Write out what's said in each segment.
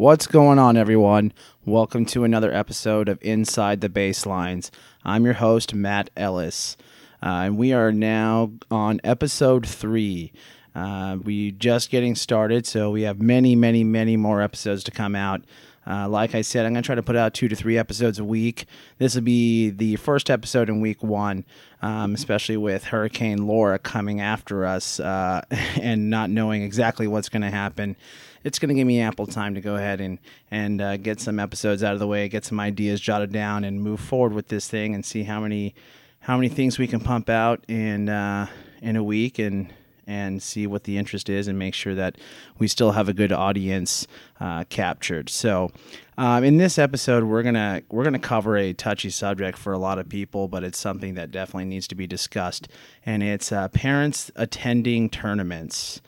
What's going on, everyone? Welcome to another episode of Inside the Baselines. I'm your host, Matt Ellis, uh, and we are now on episode three. Uh, we just getting started, so we have many, many, many more episodes to come out. Uh, like I said, I'm going to try to put out two to three episodes a week. This will be the first episode in week one, um, especially with Hurricane Laura coming after us uh, and not knowing exactly what's going to happen. It's going to give me ample time to go ahead and and uh, get some episodes out of the way, get some ideas jotted down, and move forward with this thing and see how many how many things we can pump out in uh, in a week and and see what the interest is and make sure that we still have a good audience uh, captured. So, um, in this episode, we're gonna we're gonna cover a touchy subject for a lot of people, but it's something that definitely needs to be discussed, and it's uh, parents attending tournaments.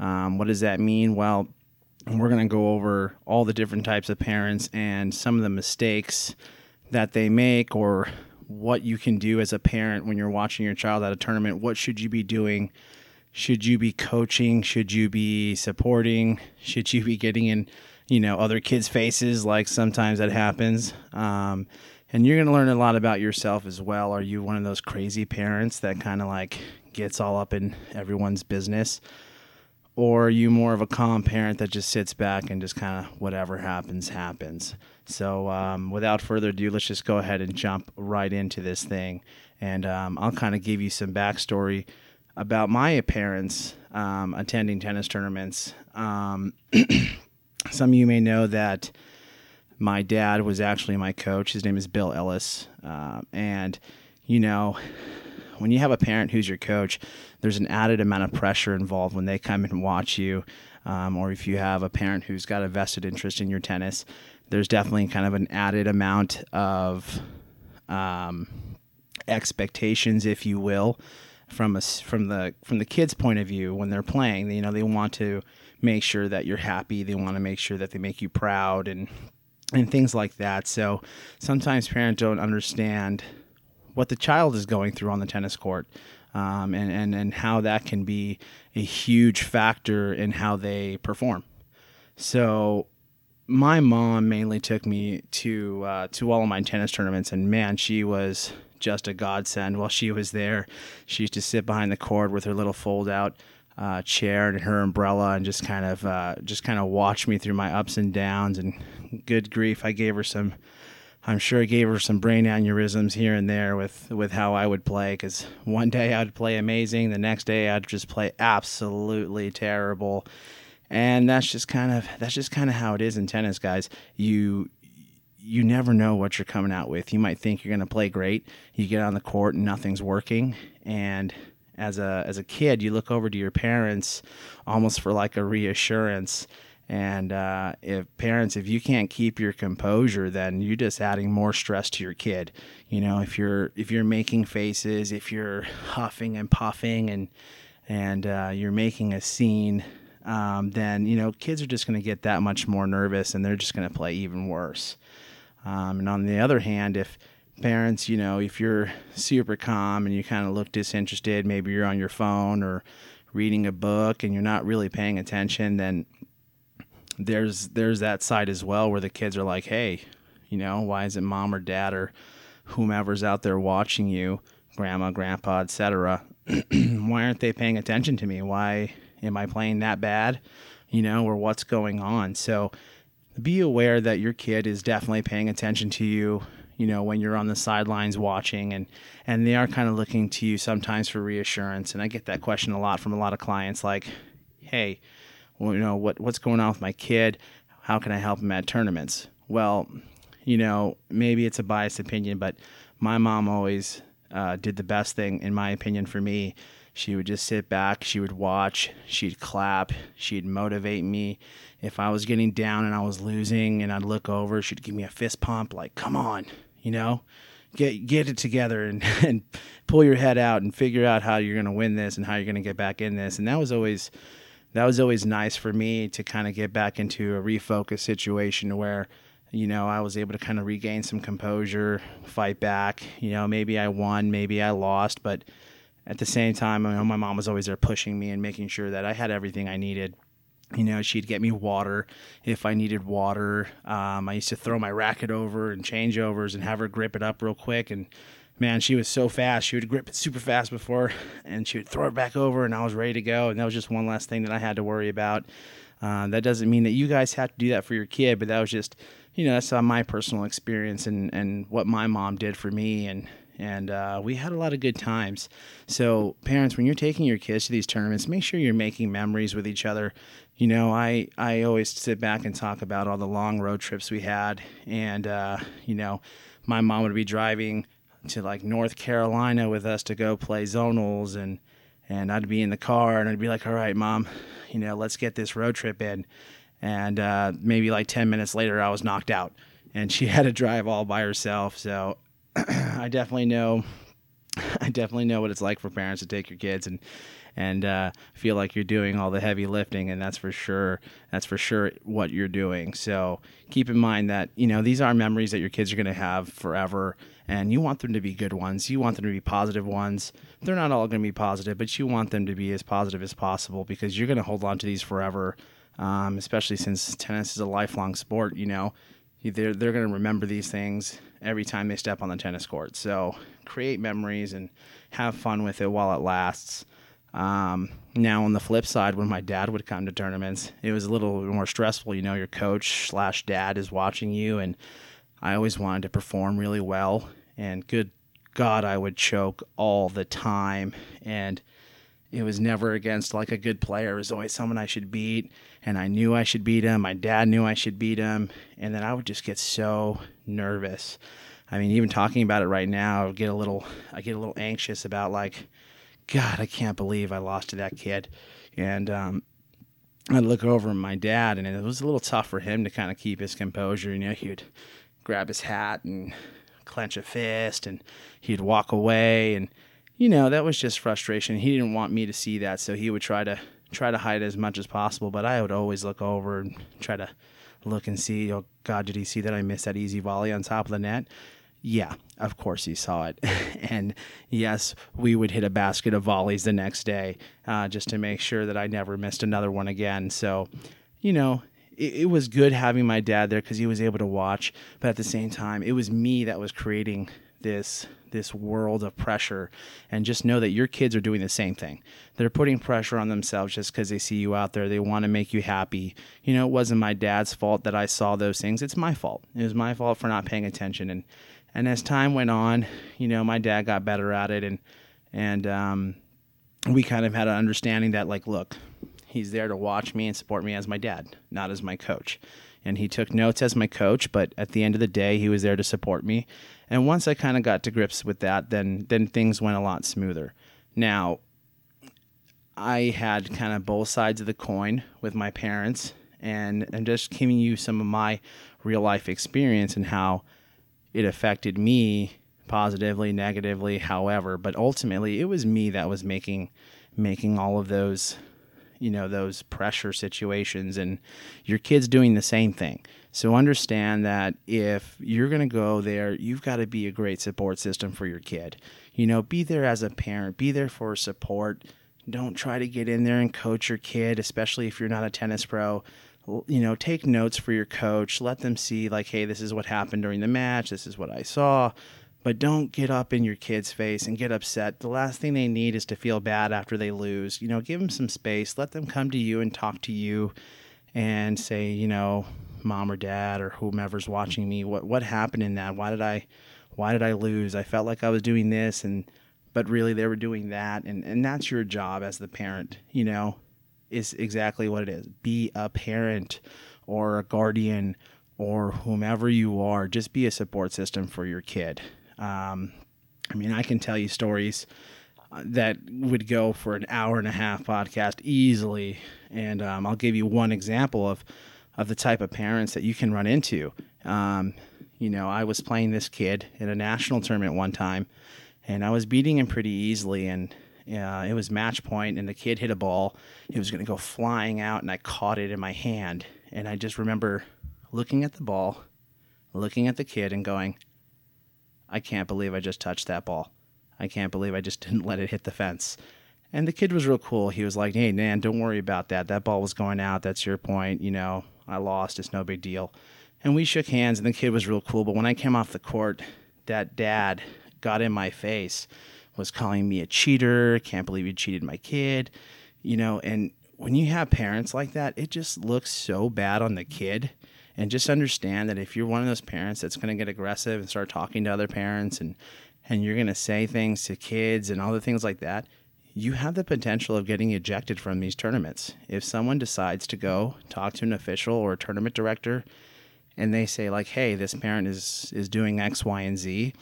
Um, what does that mean? Well, we're gonna go over all the different types of parents and some of the mistakes that they make or what you can do as a parent when you're watching your child at a tournament. What should you be doing? Should you be coaching? Should you be supporting? Should you be getting in, you know, other kids' faces like sometimes that happens? Um, and you're going to learn a lot about yourself as well. Are you one of those crazy parents that kind of like gets all up in everyone's business? Or are you more of a calm parent that just sits back and just kind of whatever happens, happens? So, um, without further ado, let's just go ahead and jump right into this thing. And um, I'll kind of give you some backstory about my parents um, attending tennis tournaments. Um, some of you may know that my dad was actually my coach. His name is Bill Ellis. Uh, and, you know, when you have a parent who's your coach, there's an added amount of pressure involved when they come and watch you. Um, or if you have a parent who's got a vested interest in your tennis, there's definitely kind of an added amount of um, expectations, if you will, from a, from the from the kids' point of view when they're playing. You know, they want to make sure that you're happy. They want to make sure that they make you proud and and things like that. So sometimes parents don't understand what the child is going through on the tennis court. Um, and, and, and how that can be a huge factor in how they perform. So my mom mainly took me to uh, to all of my tennis tournaments, and man, she was just a godsend. While she was there, she used to sit behind the court with her little fold out uh, chair and her umbrella, and just kind of uh, just kind of watch me through my ups and downs. And good grief, I gave her some. I'm sure I gave her some brain aneurysms here and there with with how I would play. Because one day I'd play amazing, the next day I'd just play absolutely terrible. And that's just kind of that's just kind of how it is in tennis guys. You you never know what you're coming out with. You might think you're going to play great. You get on the court and nothing's working. And as a as a kid you look over to your parents almost for like a reassurance and uh, if parents if you can't keep your composure then you're just adding more stress to your kid you know if you're if you're making faces if you're huffing and puffing and and uh, you're making a scene um, then you know kids are just going to get that much more nervous and they're just going to play even worse. Um, and on the other hand, if parents, you know, if you're super calm and you kind of look disinterested, maybe you're on your phone or reading a book and you're not really paying attention, then there's there's that side as well where the kids are like, hey, you know, why is it mom or dad or whomever's out there watching you, grandma, grandpa, etc. why aren't they paying attention to me? Why Am I playing that bad? You know, or what's going on? So be aware that your kid is definitely paying attention to you you know when you're on the sidelines watching and and they are kind of looking to you sometimes for reassurance and i get that question a lot from a lot of clients like hey well, you know what what's going on with my kid how can i help him at tournaments well you know maybe it's a biased opinion but my mom always uh, did the best thing in my opinion for me she would just sit back, she would watch, she'd clap, she'd motivate me. If I was getting down and I was losing and I'd look over, she'd give me a fist pump like, "Come on, you know, get get it together and and pull your head out and figure out how you're going to win this and how you're going to get back in this." And that was always that was always nice for me to kind of get back into a refocus situation where you know, I was able to kind of regain some composure, fight back. You know, maybe I won, maybe I lost, but at the same time, I know my mom was always there pushing me and making sure that I had everything I needed you know, she'd get me water if I needed water. Um, I used to throw my racket over and changeovers and have her grip it up real quick. And man, she was so fast. She would grip it super fast before, and she would throw it back over, and I was ready to go. And that was just one last thing that I had to worry about. Uh, that doesn't mean that you guys have to do that for your kid, but that was just, you know, that's uh, my personal experience and and what my mom did for me, and and uh, we had a lot of good times. So, parents, when you're taking your kids to these tournaments, make sure you're making memories with each other. You know, I I always sit back and talk about all the long road trips we had, and uh, you know, my mom would be driving to like North Carolina with us to go play zonals, and and I'd be in the car, and I'd be like, "All right, mom, you know, let's get this road trip in." And uh, maybe like ten minutes later, I was knocked out, and she had to drive all by herself. So I definitely know I definitely know what it's like for parents to take your kids and and uh, feel like you're doing all the heavy lifting, and that's for sure. That's for sure what you're doing. So keep in mind that you know these are memories that your kids are going to have forever, and you want them to be good ones. You want them to be positive ones. They're not all going to be positive, but you want them to be as positive as possible because you're going to hold on to these forever. Um, especially since tennis is a lifelong sport, you know, they're they're going to remember these things every time they step on the tennis court. So create memories and have fun with it while it lasts. Um, now on the flip side, when my dad would come to tournaments, it was a little more stressful. You know, your coach slash dad is watching you, and I always wanted to perform really well. And good God, I would choke all the time, and it was never against like a good player. It was always someone I should beat, and I knew I should beat him. My dad knew I should beat him, and then I would just get so nervous. I mean, even talking about it right now, I get a little, I get a little anxious about like God, I can't believe I lost to that kid. And um, I look over at my dad, and it was a little tough for him to kind of keep his composure. You know, he'd grab his hat and clench a fist, and he'd walk away, and you know that was just frustration. He didn't want me to see that, so he would try to try to hide as much as possible. But I would always look over and try to look and see. Oh God, did he see that I missed that easy volley on top of the net? Yeah, of course he saw it. and yes, we would hit a basket of volleys the next day uh, just to make sure that I never missed another one again. So, you know, it, it was good having my dad there because he was able to watch. But at the same time, it was me that was creating this this world of pressure and just know that your kids are doing the same thing. They're putting pressure on themselves just because they see you out there. They want to make you happy. You know, it wasn't my dad's fault that I saw those things. It's my fault. It was my fault for not paying attention and and as time went on, you know, my dad got better at it, and and um, we kind of had an understanding that like, look, he's there to watch me and support me as my dad, not as my coach. And he took notes as my coach, but at the end of the day, he was there to support me. And once I kind of got to grips with that, then then things went a lot smoother. Now, I had kind of both sides of the coin with my parents, and I'm just giving you some of my real life experience and how it affected me positively, negatively, however, but ultimately it was me that was making making all of those you know those pressure situations and your kids doing the same thing. So understand that if you're going to go there, you've got to be a great support system for your kid. You know, be there as a parent, be there for support. Don't try to get in there and coach your kid, especially if you're not a tennis pro you know, take notes for your coach. Let them see, like, hey, this is what happened during the match. This is what I saw. But don't get up in your kid's face and get upset. The last thing they need is to feel bad after they lose. You know, give them some space. Let them come to you and talk to you and say, you know, mom or dad or whomever's watching me, what what happened in that? Why did I why did I lose? I felt like I was doing this and but really they were doing that and and that's your job as the parent, you know is exactly what it is. Be a parent or a guardian or whomever you are. Just be a support system for your kid. Um, I mean, I can tell you stories uh, that would go for an hour and a half podcast easily, and um, I'll give you one example of of the type of parents that you can run into. Um, you know, I was playing this kid in a national tournament one time, and I was beating him pretty easily, and uh, it was match point, and the kid hit a ball. It was going to go flying out, and I caught it in my hand. And I just remember looking at the ball, looking at the kid, and going, I can't believe I just touched that ball. I can't believe I just didn't let it hit the fence. And the kid was real cool. He was like, "Hey, man, don't worry about that. That ball was going out. That's your point. You know, I lost. It's no big deal." And we shook hands, and the kid was real cool. But when I came off the court, that dad got in my face, was calling me a cheater. Can't believe you cheated my kid. You know, and when you have parents like that, it just looks so bad on the kid. And just understand that if you're one of those parents that's going to get aggressive and start talking to other parents and and you're going to say things to kids and all the things like that, you have the potential of getting ejected from these tournaments. If someone decides to go talk to an official or a tournament director and they say like, "Hey, this parent is is doing X, Y, and Z,"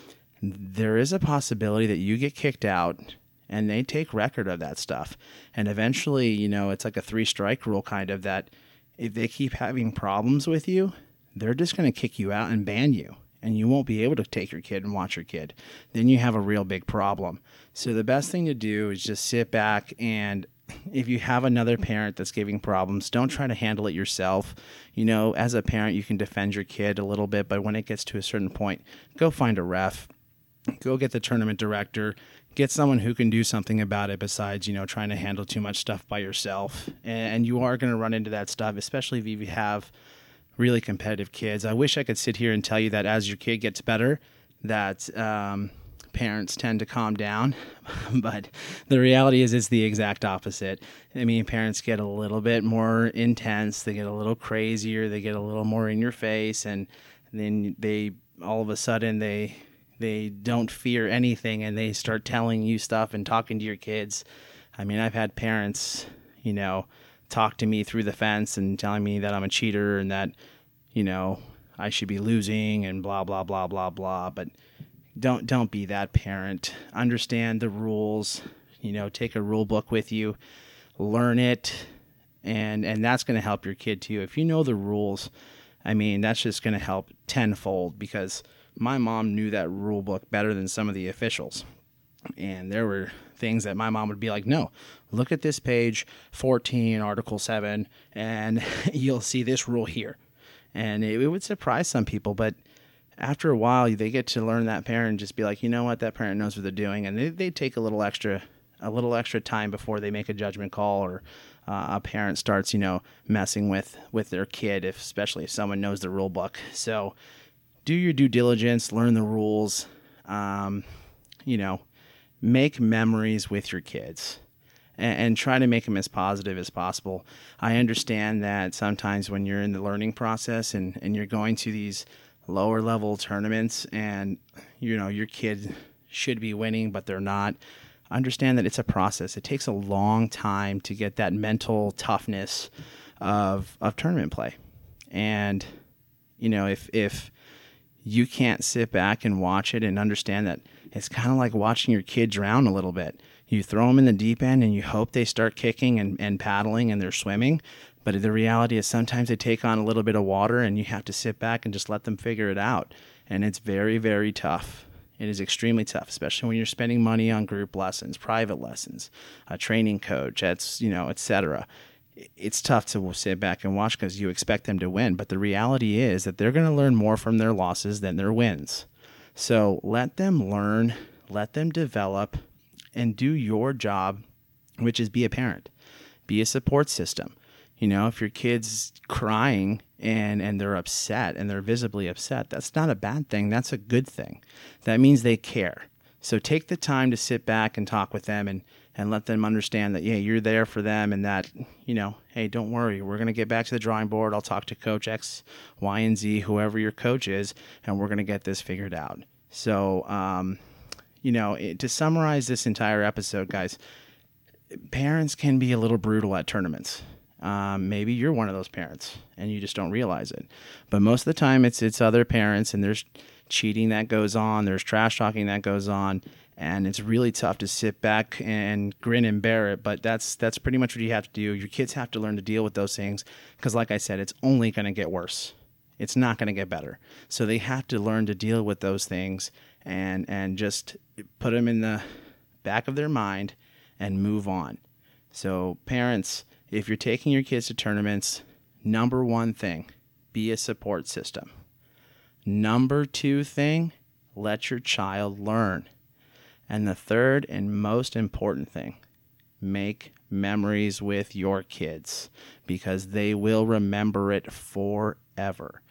there is a possibility that you get kicked out and they take record of that stuff. And eventually, you know, it's like a three strike rule kind of that if they keep having problems with you, they're just going to kick you out and ban you. And you won't be able to take your kid and watch your kid. Then you have a real big problem. So the best thing to do is just sit back and if you have another parent that's giving problems, don't try to handle it yourself. You know, as a parent, you can defend your kid a little bit, but when it gets to a certain point, go find a ref, go get the tournament director, get someone who can do something about it besides you know trying to handle too much stuff by yourself. And you are going to run into that stuff especially if you have really competitive kids. I wish i could sit here and tell you that as your kid gets better that um, parents tend to calm down. But the reality is it's the exact opposite. I mean parents get a little bit more intense they get a little crazier they get a little more in your face and then they all of a sudden they they don't fear anything and they start telling you stuff and talking to your kids. I mean, I've had parents, you know, talk to me through the fence and telling me that I'm a cheater and that, you know, I should be losing and blah blah blah blah blah, but don't don't be that parent. Understand the rules, you know, take a rule book with you, learn it and and that's going to help your kid too. If you know the rules, I mean, that's just going to help tenfold because my mom knew that rule book better than some of the officials. And there were things that my mom would be like, no, look at this page 14, Article 7, and you'll see this rule here. And it, it would surprise some people, but after a while, they get to learn that parent and just be like, you know what, that parent knows what they're doing. And they, they take a little extra a little extra time before they make a judgment call or uh, a parent starts, you know, messing with with their kid, if, especially if someone knows the rule book. So do your due diligence, learn the rules, um, you know, make memories with your kids and, and, try to make them as positive as possible. I understand that sometimes when you're in the learning process and, and you're going to these lower level tournaments and, you know, your kid should be winning, but they're not. Understand that it's a process. It takes a long time to get that mental toughness of, of tournament play. And, you know, if, if, you can't sit back and watch it and understand that it's kind of like watching your kid drown a little bit. You throw them in the deep end and you hope they start kicking and, and paddling and they're swimming. But the reality is sometimes they take on a little bit of water and you have to sit back and just let them figure it out. And it's very, very tough. It is extremely tough, especially when you're spending money on group lessons, private lessons, a training coach, that's you know, etc it's tough to sit back and watch because you expect them to win. But the reality is that they're going to learn more from their losses than their wins. So let them learn, let them develop, and do your job, which is be a parent, be a support system. You know, if your kid's crying and, and they're upset and they're visibly upset, that's not a bad thing. That's a good thing. That means they care. So take the time to sit back and talk with them and, and let them understand that yeah you're there for them and that you know hey don't worry we're going to get back to the drawing board. I'll talk to coach x y and z whoever your coach is and we're going to get this figured out. So um, you know it, to summarize this entire episode guys parents can be a little brutal at tournaments um, maybe you're one of those parents and you just don't realize it. But most of the time it's it's other parents and there's cheating that goes on there's trash talking that goes on and it's really tough to sit back and grin and bear it. But that's that's pretty much what you have to do. Your kids have to learn to deal with those things because like i said it's only going to get worse. It's not going to get better. So they have to learn to deal with those things and and just put them in the back of their mind and move on. So parents if you're taking your kids to tournaments number one thing be a support system number two thing let your child learn and the third and most important thing make memories with your kids because they will remember it forever.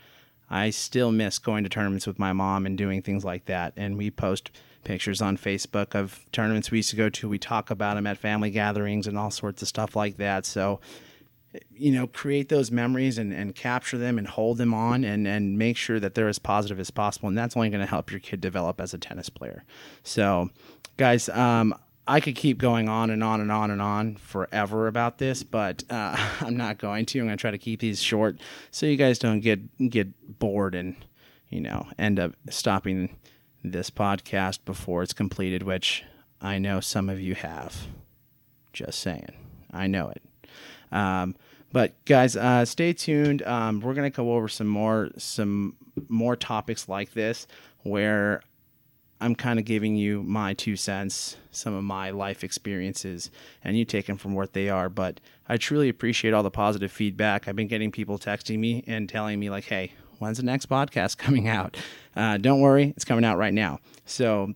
I still miss going to tournaments with my mom and doing things like that. And we post pictures on Facebook of tournaments we used to go to. We talk about them at family gatherings and all sorts of stuff like that. So, you know, create those memories and, and capture them and hold them on and, and make sure that they're as positive as possible. And that's only going to help your kid develop as a tennis player. So, guys, um, I could keep going on and on and on and on forever about this, but uh, I'm not going to. I'm going to try to keep these short so you guys don't get get bored and you know end up stopping this podcast before it's completed, which I know some of you have. Just saying, I know it. Um, but guys, uh, stay tuned. Um, we're gonna go over some more some more topics like this where I'm kind of giving you my two cents, some of my life experiences, and you take them from what they are. But I truly appreciate all the positive feedback. I've been getting people texting me and telling me, like, hey, when's the next podcast coming out? Uh, don't worry, it's coming out right now. So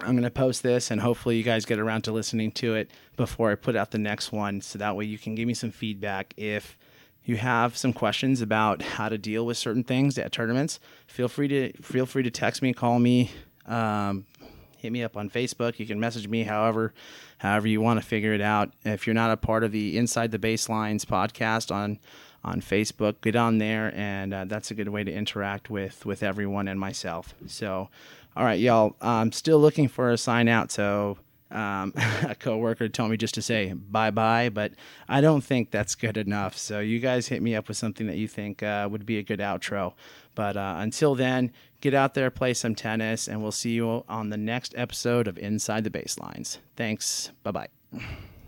I'm going to post this, and hopefully, you guys get around to listening to it before I put out the next one. So that way, you can give me some feedback if you have some questions about how to deal with certain things at tournaments, feel free to feel free to text me, call me, um, hit me up on Facebook. You can message me however however you want to figure it out. If you're not a part of the Inside the Baselines podcast on on Facebook, get on there, and uh, that's a good way to interact with with everyone and myself. So, all right, y'all. I'm still looking for a sign out. So. Um, a coworker told me just to say bye bye, but I don't think that's good enough. So you guys hit me up with something that you think uh, would be a good outro. But uh, until then, get out there, play some tennis, and we'll see you on the next episode of Inside the Baselines. Thanks. Bye bye.